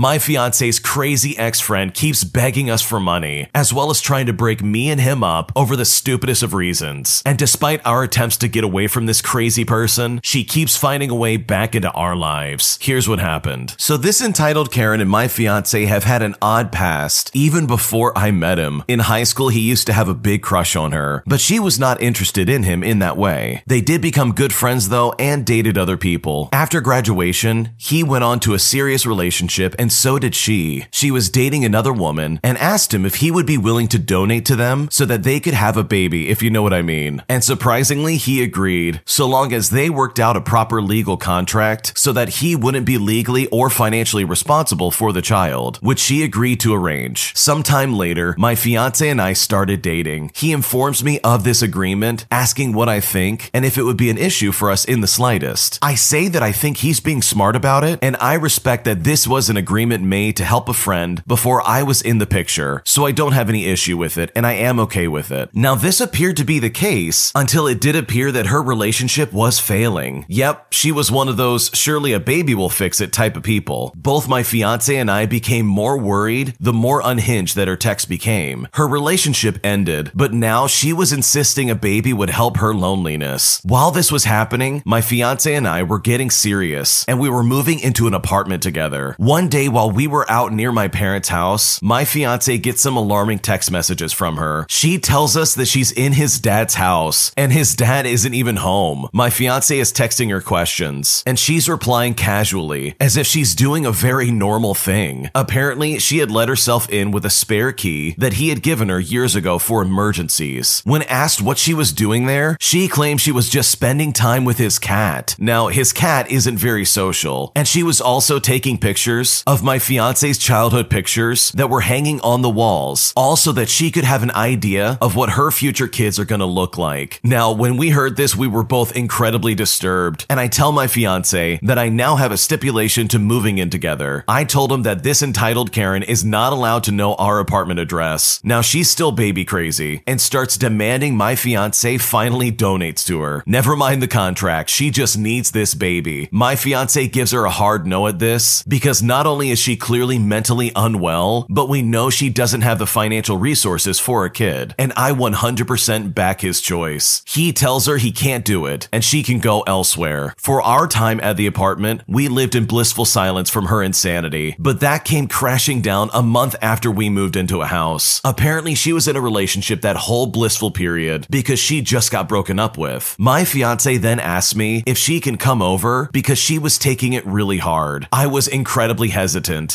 My fiance's crazy ex friend keeps begging us for money, as well as trying to break me and him up over the stupidest of reasons. And despite our attempts to get away from this crazy person, she keeps finding a way back into our lives. Here's what happened. So, this entitled Karen and my fiance have had an odd past even before I met him. In high school, he used to have a big crush on her, but she was not interested in him in that way. They did become good friends though and dated other people. After graduation, he went on to a serious relationship and so did she. She was dating another woman and asked him if he would be willing to donate to them so that they could have a baby, if you know what I mean. And surprisingly, he agreed, so long as they worked out a proper legal contract so that he wouldn't be legally or financially responsible for the child, which she agreed to arrange. Sometime later, my fiance and I started dating. He informs me of this agreement, asking what I think and if it would be an issue for us in the slightest. I say that I think he's being smart about it, and I respect that this was an agreement made to help a friend before I was in the picture, so I don't have any issue with it, and I am okay with it. Now, this appeared to be the case until it did appear that her relationship was failing. Yep, she was one of those surely a baby will fix it type of people. Both my fiance and I became more worried the more unhinged that her text became. Her relationship ended, but now she was insisting a baby would help her loneliness. While this was happening, my fiance and I were getting serious and we were moving into an apartment together. One day while we were out near my parents' house, my fiance gets some alarming text messages from her. She tells us that she's in his dad's house and his dad isn't even home. My fiance is texting her questions and she's replying casually as if she's doing a very normal thing. Apparently, she had let herself in with a spare key that he had given her years ago for emergencies. When asked what she was doing there, she claimed she was just spending time with his cat. Now, his cat isn't very social, and she was also taking pictures of my fiance's childhood pictures that were hanging on the walls, also that she could have an idea of what her future kids are gonna look like. Now, when we heard this, we were both incredibly disturbed, and I tell my fiance that I now have a stipulation to moving in together. I told him that this entitled Karen is not allowed to know our apartment address. Now, she's still baby crazy and starts demanding my fiance finally donates to her. Never mind the contract, she just needs this baby. My fiance gives her a hard no at this because not only is she clearly mentally unwell, but we know she doesn't have the financial resources for a kid. And I 100% back his choice. He tells her he can't do it and she can go elsewhere. For our time at the apartment, we lived in blissful silence from her insanity, but that came crashing down a month after we moved into a house. Apparently, she was in a relationship that whole blissful period because she just got broken up with. My fiance then asked me if she can come over because she was taking it really hard. I was incredibly hesitant,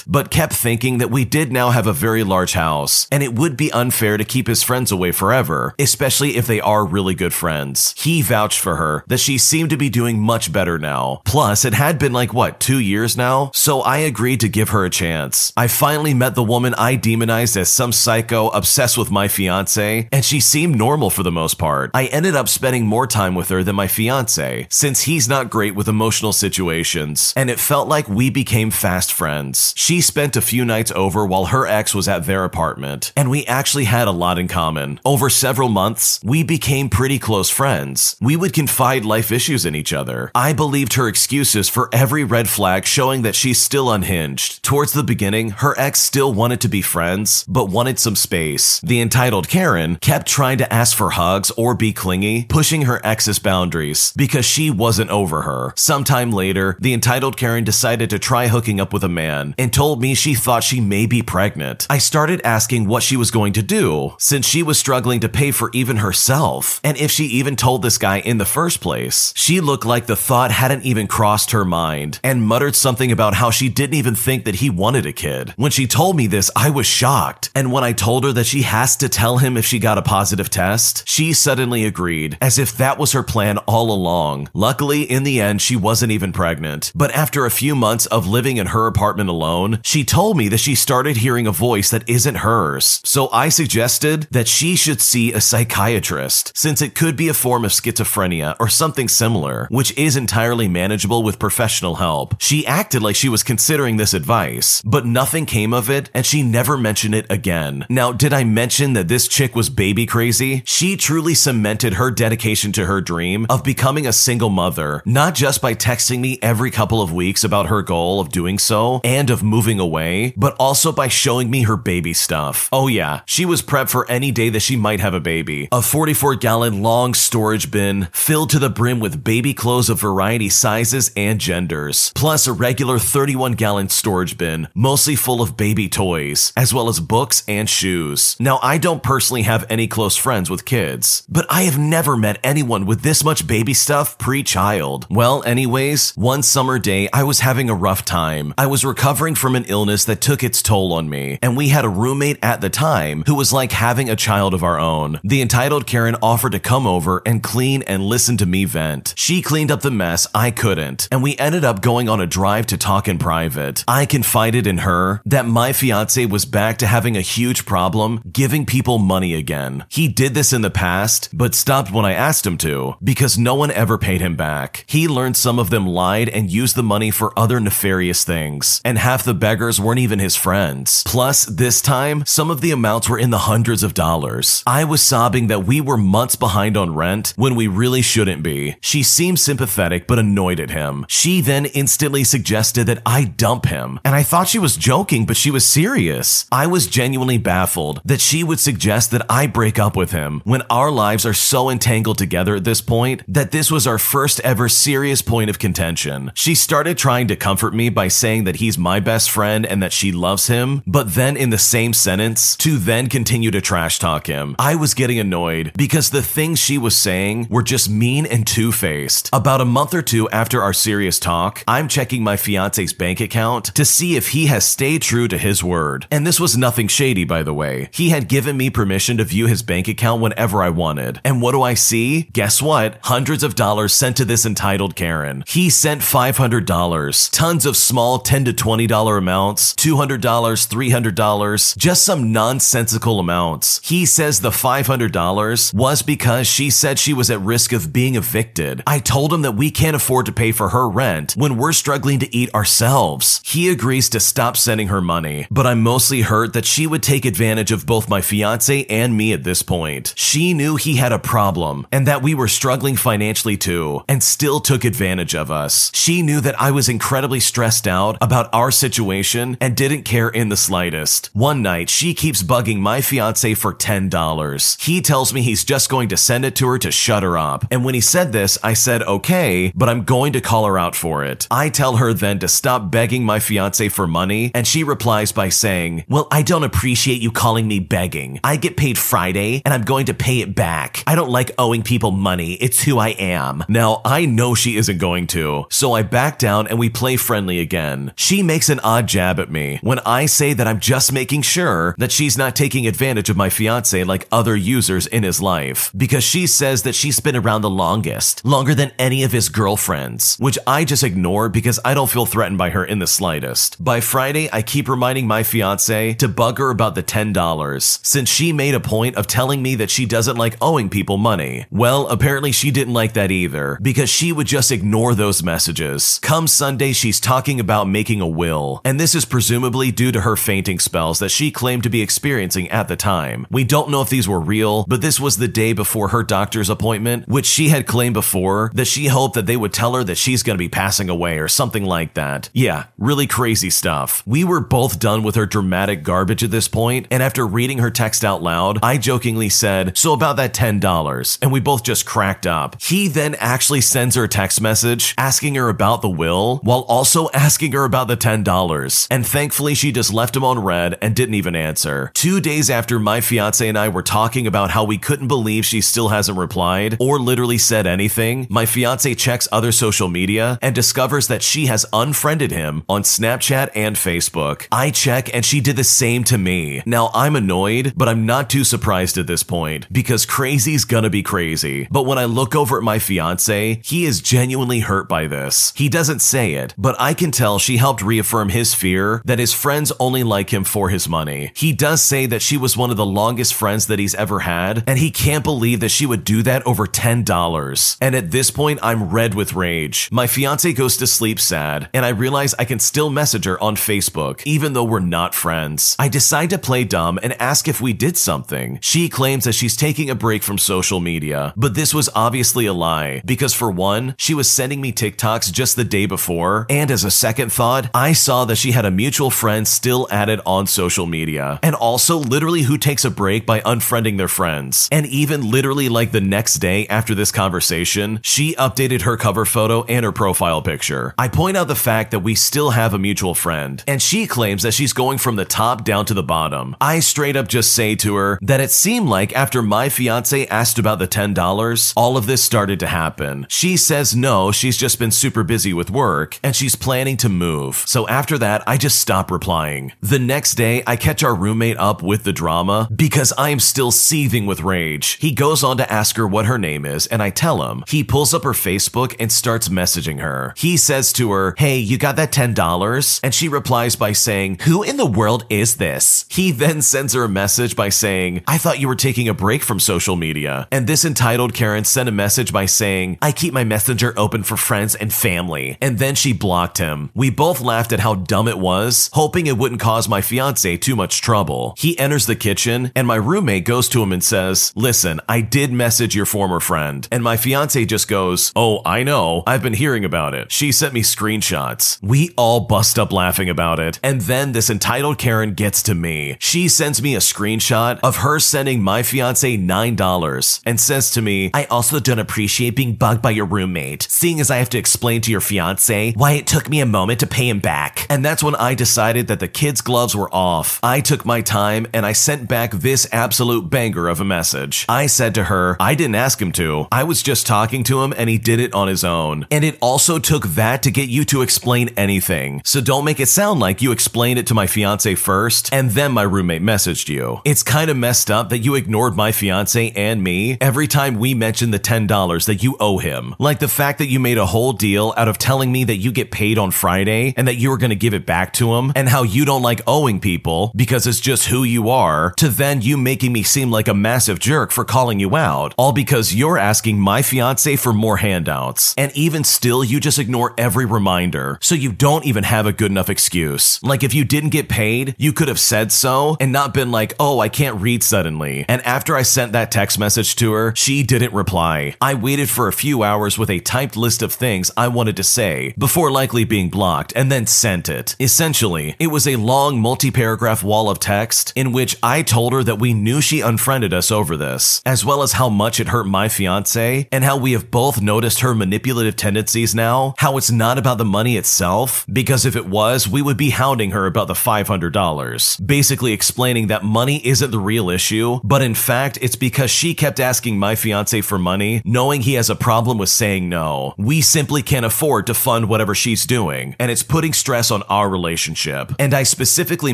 but kept thinking that we did now have a very large house and it would be unfair to keep his friends away forever, especially if they are really good friends. He vouched for her that she seemed to be doing much better now. Plus, it had been like what, two years now? So I agreed to give her a chance. I finally met the woman I demonized as some psycho obsessed with my fiance, and she seemed normal for the most part. I ended up spending more time with her than my fiance, since he's not great with emotional situations, and it felt like we became fast friends. She spent a few nights over while her ex was at their apartment, and we actually had a lot in common. Over several months, we became pretty close friends. We would confide life issues in each other. I believed her excuses for every red flag showing that she's still unhinged. Towards the beginning, her ex still wanted to be friends, but wanted some space. The entitled Karen kept trying to ask for hugs or be clingy, pushing her ex's boundaries because she wasn't over her. Sometime later, the entitled Karen decided to try hooking up with a man and told me she thought she may be pregnant. I started asking what she was going to do since she was struggling to pay for even herself and if she even told this guy in the first place. She looked like the thought hadn't even crossed her mind and muttered something about how she didn't even think that he wanted a kid. When she told me this, I was shocked. And when I told her that she has to tell him if she got a positive test, she suddenly agreed, as if that was her plan all along. Luckily, in the end, she wasn't even pregnant. But after a few months of living in her apartment alone, she told me that she started hearing a voice that isn't hers. So I suggested that she should see a psychiatrist, since it could be a form of schizophrenia or something similar, which is entirely manageable with professional help. She acted like she was considering this advice, but nothing came of it, and she never mentioned it again. Now, did I mention that this chick was baby crazy? She truly cemented her dedication to her dream of becoming a single mother, not just by texting me every couple of weeks about her goal of doing so, and of moving away, but also by showing me her baby stuff. Oh yeah, she was prepped for any day that she might have a baby. A 44 gallon long storage bin filled to the brim with baby clothes of variety sizes and genders, plus a regular 31 gallon storage bin, mostly full of baby toys, as well as books and shoes. Now, I don't personally have any close friends with kids, but I have never met anyone with this much baby stuff pre child. Well, anyways, one summer day, I was having a rough time. I was recovering from an illness that took its toll on me, and we had a roommate at the time who was like having a child of our own. The entitled Karen offered to come over and clean and listen to me vent. She cleaned up the mess, I couldn't, and we ended up going on a drive to talk in private. I confided in her that my fiance was back to having a huge problem giving people money again. He did this in the past, but stopped when I asked him to, because no one ever paid him back. He learned some of them lied and used the money for other nefarious things, and half the beggars weren't even his friends. Plus, this time, some of the amounts were in the hundreds of dollars. I was sobbing that we were months behind on rent when we really shouldn't be. She seemed sympathetic but annoyed at him. She then instantly suggested that I dump him, and I thought she was joking, but she was serious. I was genuinely baffled that she would suggest that I break up with him when our lives are so entangled together at this point that this was our first ever serious point of contention. She started trying to comfort me by saying that he's my best friend and that she loves him, but then in the same sentence, to then continue to trash talk him. I was getting annoyed because the things she was saying were just mean and two faced. About a month or two after our serious talk, I'm checking my fiance's bank account to see if he has stayed true to his word. And this was nothing shady, by the way. He had given me permission to view his bank account whenever I wanted. And what do I see? Guess what? Hundreds of dollars sent to this entitled Karen. He sent $500, tons of small 10 to $20 amounts, $200, $300, just some nonsensical amounts. He says the $500 was because she said she was at risk of being evicted. I told him that we can't afford to pay for her rent when we're struggling to eat ourselves. He agrees to stop sending her money, but I'm mostly hurt that she would take advantage of both my fiance and me at this point. She knew he had a problem and that we were struggling financially too, and still took advantage of us. She knew that I was incredibly stressed out about our situation and didn't care in the slightest. One night, she keeps bugging my fiance for $10. He tells me he's just going to send it to her to shut her up. And when he said this, I said, okay, but I'm going to call her out for it. I tell her then to stop begging my fiance for money, and she replies by saying, well, I don't appreciate you calling me begging. I get paid Friday, and I'm going to pay it back. I don't like owing people money. It's who I am. Now, I know she isn't going to, so I back down and we play friendly again. She makes an odd jab at me when I say that I'm just making sure that she's not taking advantage of my fiance like other users in his life, because she says that she's been around the longest, longer than any of his girlfriends, which I just ignore because I don't feel threatened by her in the slightest. By Friday, I keep reminding my fiance to bug her about the $10, since she made a point of telling me that she doesn't like owing people money. Well, apparently she didn't like that either, because she would just ignore those messages. Come Sunday, she's talking about making a will, and this is presumably due to her fainting spells that she claimed to be experiencing at the time. We don't know if these were real, but this was the day before her doctor's appointment, which she had claimed before that she hoped that they would tell her that she's going to be passing away or something like that. Yeah, really crazy stuff. We were both done with her dramatic garbage at this point, and after reading her text out loud, I jokingly said, So about that $10, and we both just cracked up. He then actually sends her a text message asking her about the will while also asking her about the $10. And thankfully, she just left him on read and didn't even answer. Two days after my fiance and I were talking about how we couldn't believe she still hasn't replied or literally said anything, my fiance checks other social media and discovers that she has unfriended him on Snapchat and Facebook. I check and she did the same to me. Now I'm annoyed, but I'm not too surprised at this point because crazy's gonna be crazy. But when I look over at my fiance, he is genuinely hurt by this. He doesn't say it, but I can tell she helped reaffirm his fear that his friends only like him for his money. He does say that she was one of the longest friends that he's ever had, and he can't believe that she would do that over $10. And at this point, I'm red with rage. My fiance goes to sleep sad, and I realize I can still message her on Facebook, even though we're not friends. I decide to play dumb and ask if we did something. She claims that she's taking a break from social media, but this was obviously a lie, because for one, she was sending me TikToks just the day before, and as a second thought, I saw that she had a mutual friend still added on social media, and also literally who takes a break by unfriending their friends. And even literally like the next day after this conversation, she updated her cover photo and her profile picture. I point out the fact that we still have a mutual friend, and she claims that she's going from the top down to the bottom. I straight up just say to her that it seemed like after my fiance asked about the $10, all of this started to happen. She says no, she's just been super busy with work, and she's planning to move. So after that, I just stop replying. The next day, I catch our roommate up with the drama because I am still seething with rage. He goes on to ask her what her name is, and I tell him. He pulls up her Facebook and starts messaging her. He says to her, Hey, you got that $10? And she replies by saying, Who in the world is this? He then sends her a message by saying, I thought you were taking a break from social media. And this entitled Karen sent a message by saying, I keep my messenger open for friends and family. And then she blocked him. We both laughed at how dumb it was, hoping it wouldn't cause my fiance too much trouble. He enters the kitchen, and my roommate goes to him and says, Listen, I did message your former friend. And my fiance just goes, Oh, I know. I've been hearing about it. She sent me screenshots. We all bust up laughing about it. And then this entitled Karen gets to me. She sends me a screenshot of her sending my fiance $9 and says to me, I also don't appreciate being bugged by your roommate, seeing as I have to explain to your fiance why it took me a moment to pay him back. And that's when I decided that the kids' gloves were off. I took my time and I sent back this absolute banger of a message. I said to her, I didn't ask him to. I was just talking to him and he did it on his own. And it also took that to get you to explain anything. So don't make it sound like you explained it to my fiance first and then my roommate messaged you. It's kind of messed up that you ignored my fiance and me every time we mentioned the $10 that you owe him. Like the fact that you made a whole deal out of telling me that you get paid on Friday and that you were going to give it back to him and how you don't like owing people because it's just who you are to then you making me seem like a massive jerk for calling you out, all because you're asking my fiance for more handouts. And even still, you just ignore every reminder. So you don't even have a good enough excuse. Like if you didn't get paid, you could have said so and not been like, oh, I can't read suddenly. And after I sent that text message to her, she didn't reply. I waited for a few hours with a typed list of things I wanted to say before likely being blocked and then sent it. Essentially, it was a long multi paragraph wall of text in which I told her that we knew she unfriended us over this, as well as how much it hurt my fiance and how we have both noticed her manipulative tendencies now, how it's not about the money itself, because if it was, we would be hounding her about the $500. Basically explaining that money isn't the real issue, but in fact, it's because she kept asking my fiance for money, knowing he has a problem with saying no. We simply can't afford to fund whatever she's doing, and it's putting stress on our relationship. And I specifically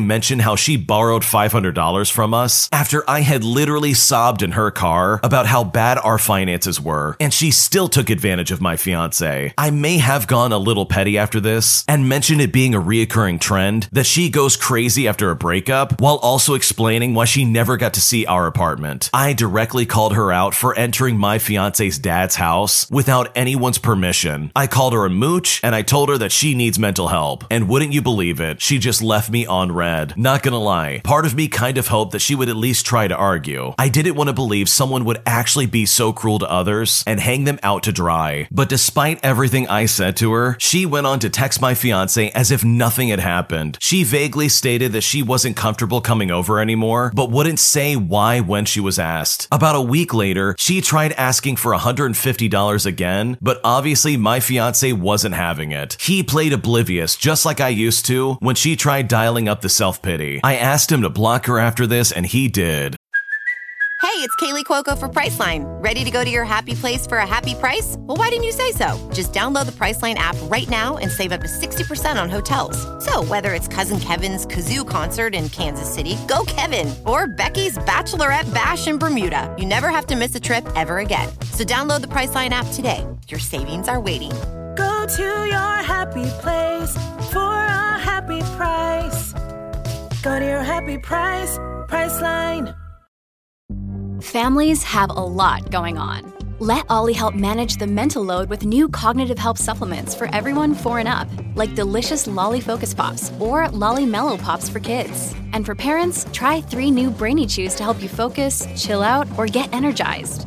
mentioned how she borrowed $500 from us after I had literally sobbed in her car about how bad our finances were, and she still took advantage of my fiance. I may have gone a little petty after this and mentioned it being a reoccurring trend that she goes crazy after a breakup while also explaining why she never got to see our apartment. I directly called her out for entering my fiance's dad's house without anyone's permission. I called her a mooch and I told her that she needs mental help. And wouldn't you believe it, she just left me on read. Not gonna lie, part of me kind of hoped that she would at least try to argue. I didn't want to believe someone would actually be so cruel to others and hang them out to dry. But despite everything I said to her, she went on to text my fiance as if nothing had happened. She vaguely stated that she wasn't comfortable coming over anymore, but wouldn't say why when she was asked. About a week later, she tried asking for $150 again, but obviously my fiance wasn't having it. He played oblivious just like I used to when she tried dialing up the self pity. I asked him to block her after this, and he did. Hey, it's Kaley Cuoco for Priceline. Ready to go to your happy place for a happy price? Well, why didn't you say so? Just download the Priceline app right now and save up to 60% on hotels. So, whether it's Cousin Kevin's Kazoo concert in Kansas City, go Kevin, or Becky's Bachelorette Bash in Bermuda, you never have to miss a trip ever again. So, download the Priceline app today. Your savings are waiting. Go to your happy place for a happy price. Go to your happy price, Priceline. Families have a lot going on. Let Olly help manage the mental load with new cognitive help supplements for everyone four and up, like delicious Lolly Focus Pops or Lolly Mellow Pops for kids. And for parents, try three new Brainy Chews to help you focus, chill out, or get energized.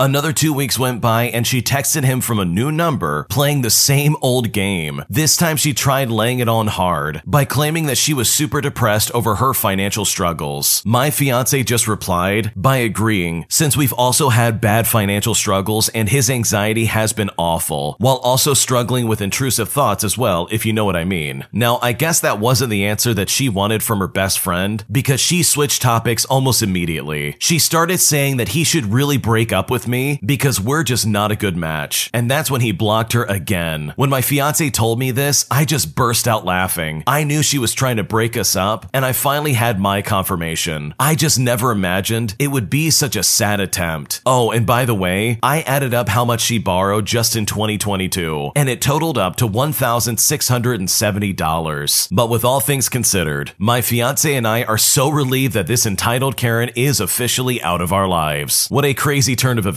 Another two weeks went by and she texted him from a new number playing the same old game. This time she tried laying it on hard by claiming that she was super depressed over her financial struggles. My fiance just replied by agreeing since we've also had bad financial struggles and his anxiety has been awful while also struggling with intrusive thoughts as well, if you know what I mean. Now, I guess that wasn't the answer that she wanted from her best friend because she switched topics almost immediately. She started saying that he should really break up with me because we're just not a good match. And that's when he blocked her again. When my fiance told me this, I just burst out laughing. I knew she was trying to break us up, and I finally had my confirmation. I just never imagined it would be such a sad attempt. Oh, and by the way, I added up how much she borrowed just in 2022, and it totaled up to $1,670. But with all things considered, my fiance and I are so relieved that this entitled Karen is officially out of our lives. What a crazy turn of events.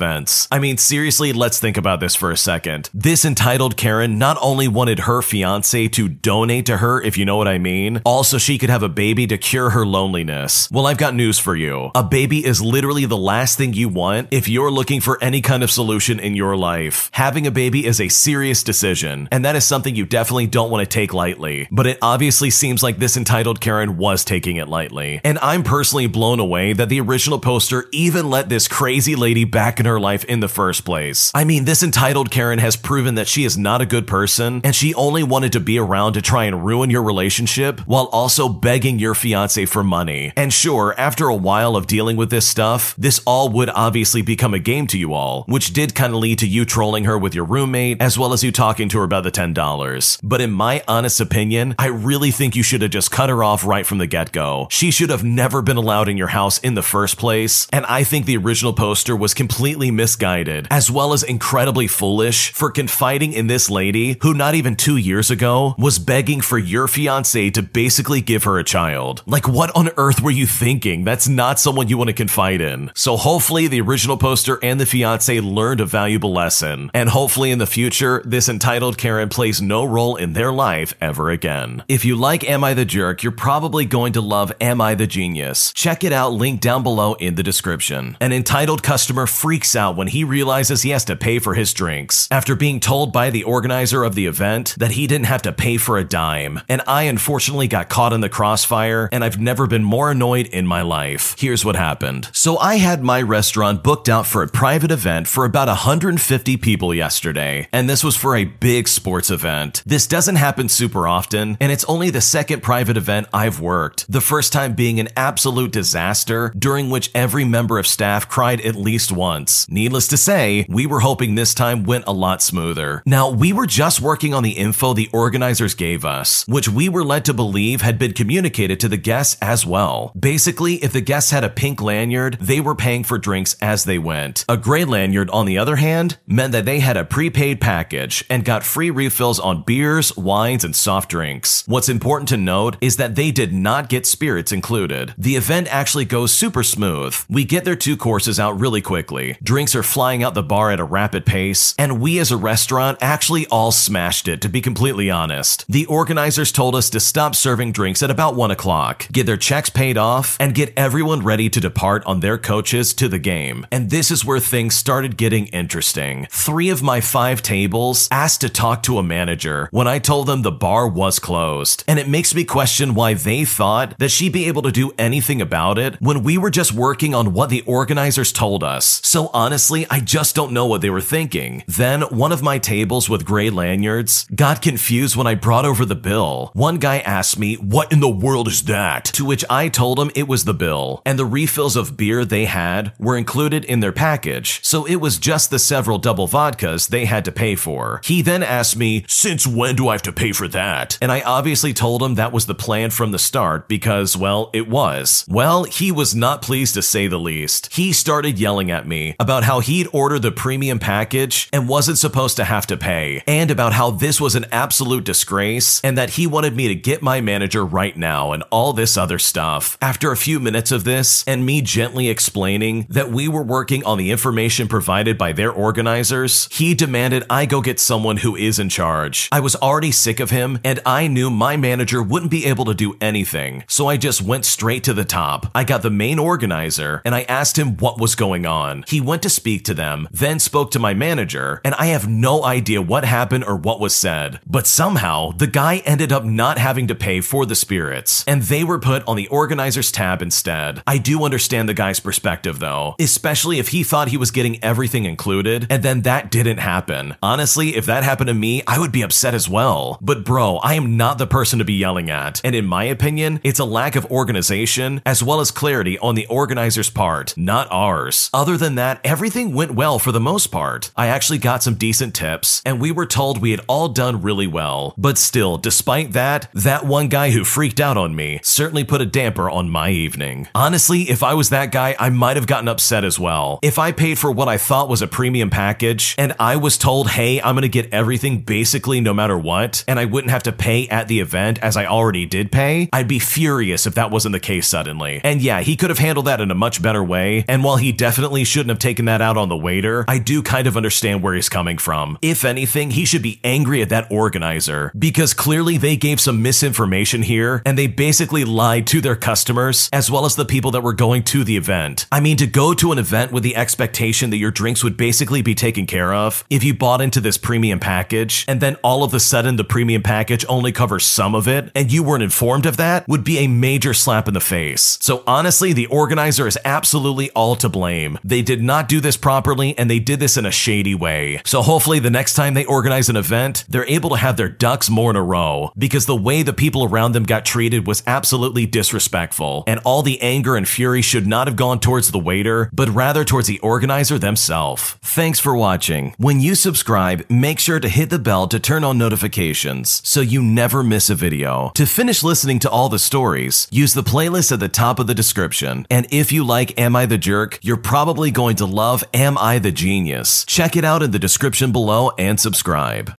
I mean, seriously, let's think about this for a second. This entitled Karen not only wanted her fiance to donate to her, if you know what I mean, also she could have a baby to cure her loneliness. Well, I've got news for you. A baby is literally the last thing you want if you're looking for any kind of solution in your life. Having a baby is a serious decision, and that is something you definitely don't want to take lightly. But it obviously seems like this entitled Karen was taking it lightly. And I'm personally blown away that the original poster even let this crazy lady back in her life in the first place. I mean, this entitled Karen has proven that she is not a good person, and she only wanted to be around to try and ruin your relationship while also begging your fiance for money. And sure, after a while of dealing with this stuff, this all would obviously become a game to you all, which did kind of lead to you trolling her with your roommate, as well as you talking to her about the $10. But in my honest opinion, I really think you should have just cut her off right from the get go. She should have never been allowed in your house in the first place, and I think the original poster was completely misguided, as well as incredibly foolish for confiding in this lady who not even two years ago was begging for your fiance to basically give her a child. Like, what on earth were you thinking? That's not someone you want to confide in. So hopefully the original poster and the fiance learned a valuable lesson, and hopefully in the future, this entitled Karen plays no role in their life ever again. If you like Am I the Jerk, you're probably going to love Am I the Genius. Check it out, link down below in the description. An entitled customer freaks out when he realizes he has to pay for his drinks after being told by the organizer of the event that he didn't have to pay for a dime. And I unfortunately got caught in the crossfire, and I've never been more annoyed in my life. Here's what happened. So I had my restaurant booked out for a private event for about 150 people yesterday, and this was for a big sports event. This doesn't happen super often, and it's only the second private event I've worked. The first time being an absolute disaster, during which every member of staff cried at least once. Once. Needless to say, we were hoping this time went a lot smoother. Now, we were just working on the info the organizers gave us, which we were led to believe had been communicated to the guests as well. Basically, if the guests had a pink lanyard, they were paying for drinks as they went. A gray lanyard, on the other hand, meant that they had a prepaid package and got free refills on beers, wines, and soft drinks. What's important to note is that they did not get spirits included. The event actually goes super smooth. We get their two courses out really quickly. Drinks are flying out the bar at a rapid pace, and we as a restaurant actually all smashed it, to be completely honest. The organizers told us to stop serving drinks at about 1 o'clock, get their checks paid off, and get everyone ready to depart on their coaches to the game. And this is where things started getting interesting. Three of my five tables asked to talk to a manager when I told them the bar was closed. And it makes me question why they thought that she'd be able to do anything about it when we were just working on what the organizers told us. So honestly, I just don't know what they were thinking. Then one of my tables with gray lanyards got confused when I brought over the bill. One guy asked me, What in the world is that? To which I told him it was the bill, and the refills of beer they had were included in their package, so it was just the several double vodkas they had to pay for. He then asked me, Since when do I have to pay for that? And I obviously told him that was the plan from the start because, well, it was. Well, he was not pleased to say the least. He started yelling at me about how he'd ordered the premium package and wasn't supposed to have to pay, and about how this was an absolute disgrace and that he wanted me to get my manager right now and all this other stuff. After a few minutes of this and me gently explaining that we were working on the information provided by their organizers, he demanded I go get someone who is in charge. I was already sick of him and I knew my manager wouldn't be able to do anything, so I just went straight to the top. I got the main organizer and I asked him what was going on. He went to speak to them, then spoke to my manager, and I have no idea what happened or what was said. But somehow, the guy ended up not having to pay for the spirits, and they were put on the organizer's tab instead. I do understand the guy's perspective though, especially if he thought he was getting everything included, and then that didn't happen. Honestly, if that happened to me, I would be upset as well. But bro, I am not the person to be yelling at, and in my opinion, it's a lack of organization as well as clarity on the organizer's part, not ours. Other than that, everything went well for the most part. I actually got some decent tips, and we were told we had all done really well. But still, despite that, that one guy who freaked out on me certainly put a damper on my evening. Honestly, if I was that guy, I might have gotten upset as well. If I paid for what I thought was a premium package, and I was told, hey, I'm gonna get everything basically no matter what, and I wouldn't have to pay at the event as I already did pay, I'd be furious if that wasn't the case suddenly. And yeah, he could have handled that in a much better way, and while he definitely shouldn't have taken that out on the waiter, I do kind of understand where he's coming from. If anything, he should be angry at that organizer because clearly they gave some misinformation here and they basically lied to their customers as well as the people that were going to the event. I mean, to go to an event with the expectation that your drinks would basically be taken care of if you bought into this premium package and then all of a sudden the premium package only covers some of it and you weren't informed of that would be a major slap in the face. So honestly, the organizer is absolutely all to blame. They did not do this properly and they did this in a shady way. So hopefully the next time they organize an event, they're able to have their ducks more in a row because the way the people around them got treated was absolutely disrespectful. And all the anger and fury should not have gone towards the waiter, but rather towards the organizer themselves. Thanks for watching. When you subscribe, make sure to hit the bell to turn on notifications so you never miss a video. To finish listening to all the stories, use the playlist at the top of the description. And if you like Am I the Jerk, you're probably going to love Am I the Genius. Check it out in the description below and subscribe.